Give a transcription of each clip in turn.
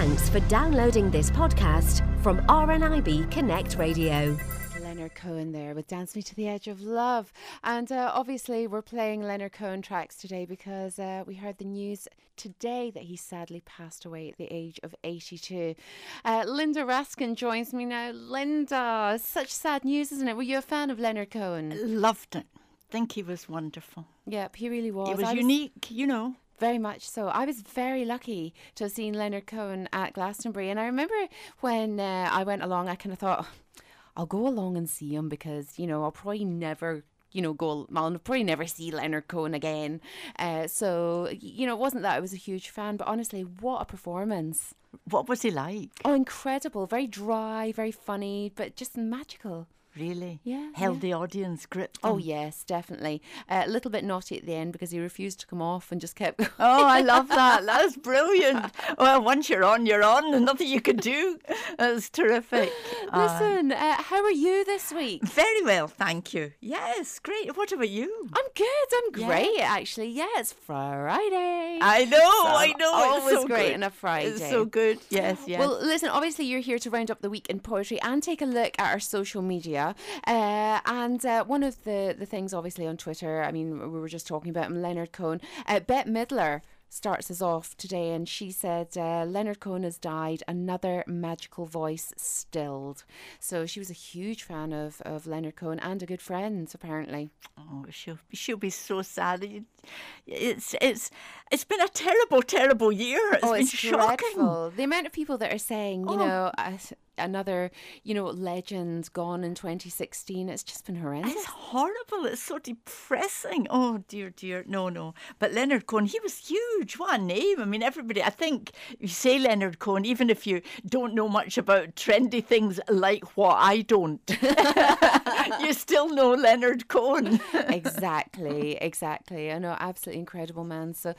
Thanks for downloading this podcast from RNIB Connect Radio. Leonard Cohen there with Dance Me to the Edge of Love. And uh, obviously, we're playing Leonard Cohen tracks today because uh, we heard the news today that he sadly passed away at the age of 82. Uh, Linda Raskin joins me now. Linda, such sad news, isn't it? Were you a fan of Leonard Cohen? Loved it. Think he was wonderful. Yep, he really was. He was I unique, you know. Very much so. I was very lucky to have seen Leonard Cohen at Glastonbury. And I remember when uh, I went along, I kind of thought, I'll go along and see him because, you know, I'll probably never you know, go. I'll probably never see Leonard Cohen again. Uh, so, you know, it wasn't that I was a huge fan, but honestly, what a performance! What was he like? Oh, incredible! Very dry, very funny, but just magical. Really? Yeah, Held yeah. the audience grip. Oh yes, definitely. Uh, a little bit naughty at the end because he refused to come off and just kept. going. Oh, I love that. That's brilliant. Well, once you're on, you're on, and nothing you can do. That's terrific. Listen, uh, how are you this week? very well, thank you. Yes, great. What about you? I'm good. I'm Yeah. great, actually. Yeah, it's Friday. I know, So I know. Always it's so great good. on a Friday. It's so good. Yes, yes. Well, listen, obviously, you're here to round up the week in poetry and take a look at our social media. Uh, and uh, one of the, the things, obviously, on Twitter, I mean, we were just talking about him, Leonard Cohen. Uh, Bette Midler starts us off today, and she said, uh, Leonard Cohen has died, another magical voice stilled. So she was a huge fan of, of Leonard Cohen and a good friend, apparently. Oh, she'll she'll be so sad. It- It's it's it's been a terrible, terrible year. It's oh, been it's shocking. dreadful. The amount of people that are saying, you Oh. know, uh, another, you know, legend gone in 2016. It's just been horrendous. It's horrible. It's so depressing. Oh dear, dear. No, no. But Leonard Cohen, he was huge. What a name. I mean, everybody. I think you say Leonard Cohen, even if you don't know much about trendy things like what I don't, you still know Leonard Cohen. exactly, exactly. I know, absolutely incredible man. So,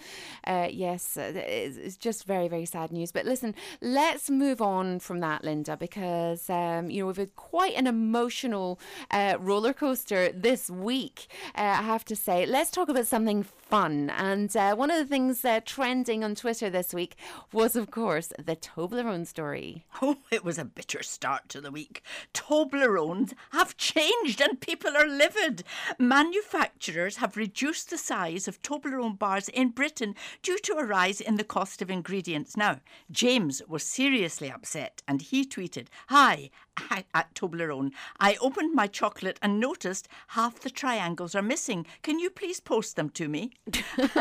uh, yes, uh, it's, it's just very, very sad news. But listen, let's move on from that, Linda, because um, you know we've had quite an emotional uh, roller coaster this week. Uh, I have to say. Let's talk about something fun. And uh, one of the things uh, trending on Twitter this week was, of course, the Toblerone story. Oh, it was a bitter start to the week. Toblerones have changed and people are livid. Manufacturers have reduced the size of Toblerone bars in Britain due to a rise in the cost of ingredients. Now, James was seriously upset and he tweeted, Hi, hi- at Toblerone. I opened my chocolate and noticed half the triangles are missing. Can you please post them to me?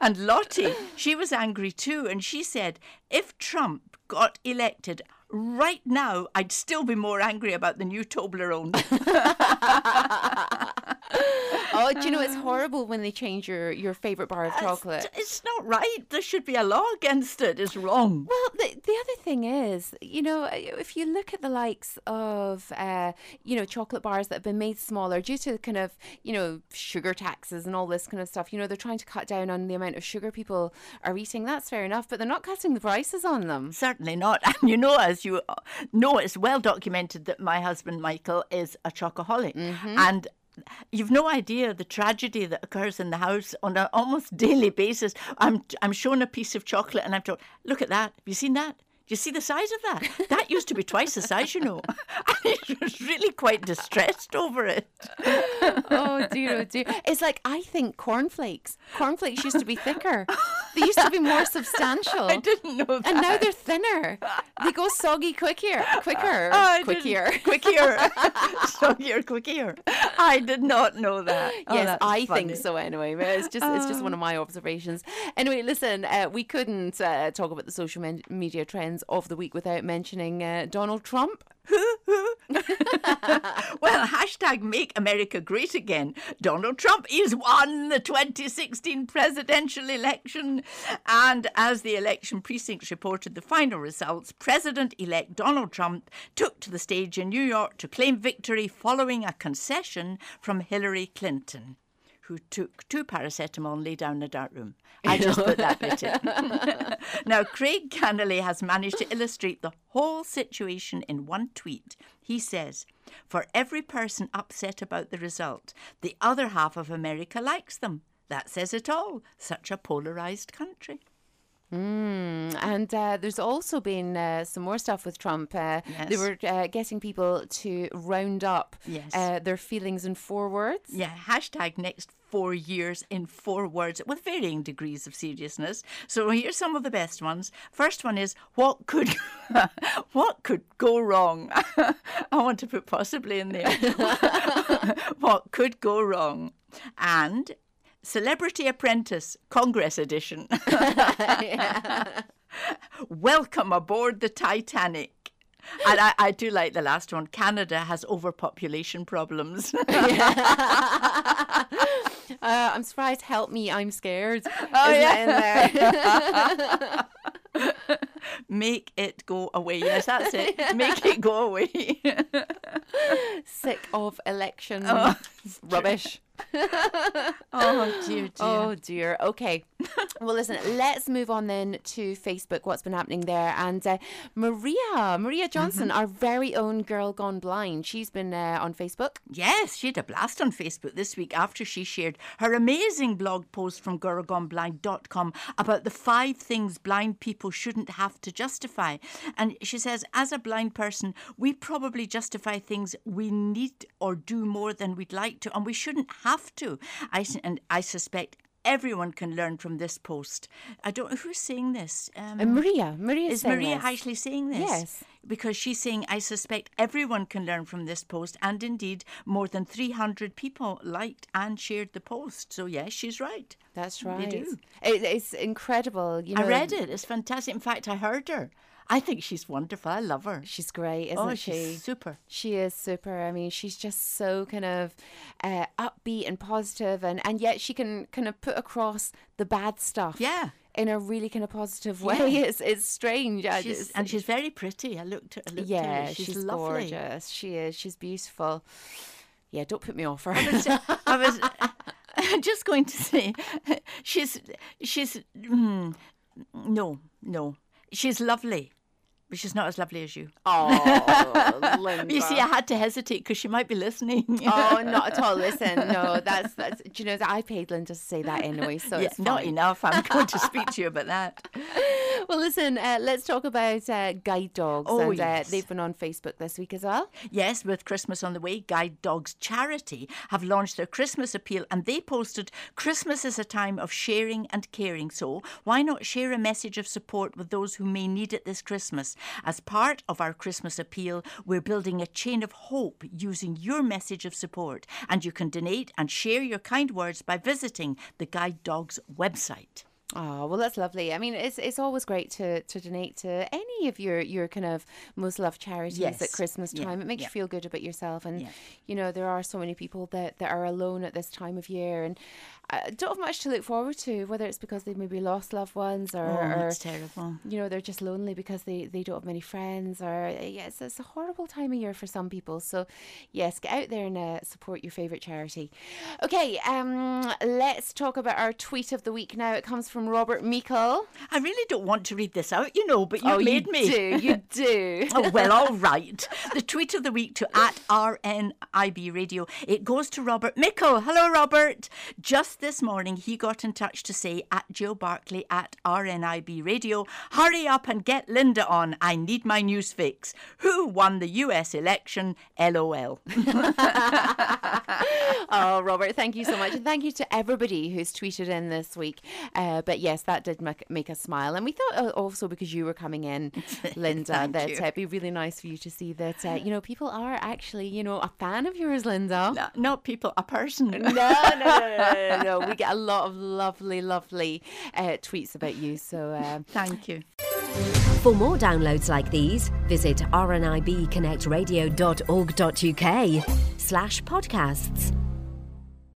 And Lottie, she was angry too, and she said, if Trump got elected right now, I'd still be more angry about the new Toblerone. Oh, do you know it's horrible when they change your, your favourite bar of chocolate? It's, it's not right. There should be a law against it. It's wrong. Well, the, the other thing is, you know, if you look at the likes of, uh, you know, chocolate bars that have been made smaller due to kind of, you know, sugar taxes and all this kind of stuff, you know, they're trying to cut down on the amount of sugar people are eating. That's fair enough, but they're not cutting the prices on them. Certainly not. And you know, as you uh, know, it's well documented that my husband Michael is a chocoholic. Mm-hmm. And You've no idea the tragedy that occurs in the house on an almost daily basis. I'm I'm shown a piece of chocolate and I'm told, look at that. Have you seen that? Do you see the size of that? That used to be twice the size, you know. He was really quite distressed over it. Oh dear, oh dear. It's like I think cornflakes. Cornflakes used to be thicker. They used to be more substantial. I didn't know that. And now they're thinner. They go soggy quicker, quicker, Oh, quicker. Quickier. Soggier, quickier. I did not know that. Oh, yes, I funny. think so. Anyway, but it's just it's just one of my observations. Anyway, listen, uh, we couldn't uh, talk about the social media trends of the week without mentioning uh, Donald Trump. Well, hashtag make America great again. Donald Trump is won the 2016 presidential election. And as the election precincts reported the final results, President elect Donald Trump took to the stage in New York to claim victory following a concession from Hillary Clinton. Who took two paracetamol and lay down in a dark room. I just put that bit in. now, Craig Cannelly has managed to illustrate the whole situation in one tweet. He says, For every person upset about the result, the other half of America likes them. That says it all. Such a polarised country. Mm, and uh, there's also been uh, some more stuff with Trump. Uh, They were uh, getting people to round up Yes. uh, their feelings in four words. Yeah, hashtag next four years in four words with varying degrees of seriousness. So here's some of the best ones. First one is what could what could go wrong? I want to put possibly in there. what could go wrong? And Celebrity Apprentice Congress Edition. Welcome aboard the Titanic. And I, I do like the last one. Canada has overpopulation problems. Uh, I'm surprised. Help me, I'm scared. Oh, Isn't yeah. it in there? Make it go away. Yes, that's it. Make it go away. Sick of election Oh, rubbish. oh dear, dear. Oh dear. Okay. Well, listen. Let's move on then to Facebook. What's been happening there? And uh, Maria, Maria Johnson, Mm-hmm. our very own girl gone blind. She's been uh, on Facebook. Yes, she had a blast on Facebook this week after she shared her amazing blog post from girlgoneblind.com about the five things blind people shouldn't have to justify. And she says, as a blind person, we probably justify things we need or do more than we'd like to, and we shouldn't have to. I, and I suspect everyone can learn from this post. I don't know who's saying this. Um, And Maria, Maria is Maria actually saying this? Yes. Because she's saying, I suspect everyone can learn from this post. And indeed, more than 300 people liked and shared the post. So, yes, she's right. That's right. They do. It, it's incredible. You know, I read it. It's fantastic. In fact, I heard her. I think she's wonderful. I love her. She's great, isn't oh, she? she's super. She is super. I mean, she's just so kind of uh, upbeat and positive, and, and yet she can kind of put across the bad stuff. Yeah. In a really kind of positive way. Yeah. It's it's strange. She's, and she's very pretty. I looked at, I looked at yeah, her. She's, she's, lovely. gorgeous. She is. She's beautiful. Yeah, don't put me off her. I was just going to say, she's she's mm, no no she's lovely, but she's not as lovely as you. oh, Linda. You see, I had to hesitate because she might be listening. Oh, not at all. Listen, no, that's that's. Do you know that I paid Linda to say that anyway, so yeah, it's not fine. enough. I'm going to speak to you about that. Well, listen, uh, let's talk about uh, guide dogs, Oh, and uh, they've been on Facebook this week as well. Yes, with Christmas on the way, Guide Dogs Charity have launched their Christmas appeal and they posted Christmas is a time of sharing and caring. So, why not share a message of support with those who may need it this Christmas? As part of our Christmas appeal, we're building a chain of hope using your message of support. And you can donate and share your kind words by visiting the Guide Dogs website. Oh well, that's lovely. I mean, it's it's always great to, to donate to any of your, your kind of most loved charities Yes. at Christmas Yeah, time. It makes yeah. you feel good about yourself, and Yeah. you know there are so many people that, that are alone at this time of year and uh, don't have much to look forward to. Whether it's because they've maybe lost loved ones, or, Oh, or terrible. you know they're just lonely because they, they don't have many friends, or yes, yeah, it's, it's a horrible time of year for some people. So yes, get out there and uh, support your favorite charity. Okay, um, let's talk about our tweet of the week now. It comes from Robert Meikle. I really don't want to read this out, you know, but you oh, made me. you me. do, you do. oh, well, all right. The tweet of the week to at RNIB Radio. It goes to Robert Mickle. Hello, Robert. Just this morning, he got in touch to say at Jill Barkley at RNIB Radio, hurry up and get Linda on. I need my news fix. Who won the US election? LOL. oh, Robert, thank you so much. And thank you to everybody who's tweeted in this week. Uh, but yes, that did make, make us smile. And we thought uh, also because you were coming in, Linda, that you. uh, it'd be really nice for you to see that, uh, you know, people are actually, you know, a fan of yours, Linda. No, not people, a person. No, no, no, no, no, no. We get a lot of lovely, lovely uh, tweets about you. So, um, Thank you. For more downloads like these, visit rnibconnectradio.org.uk slash podcasts.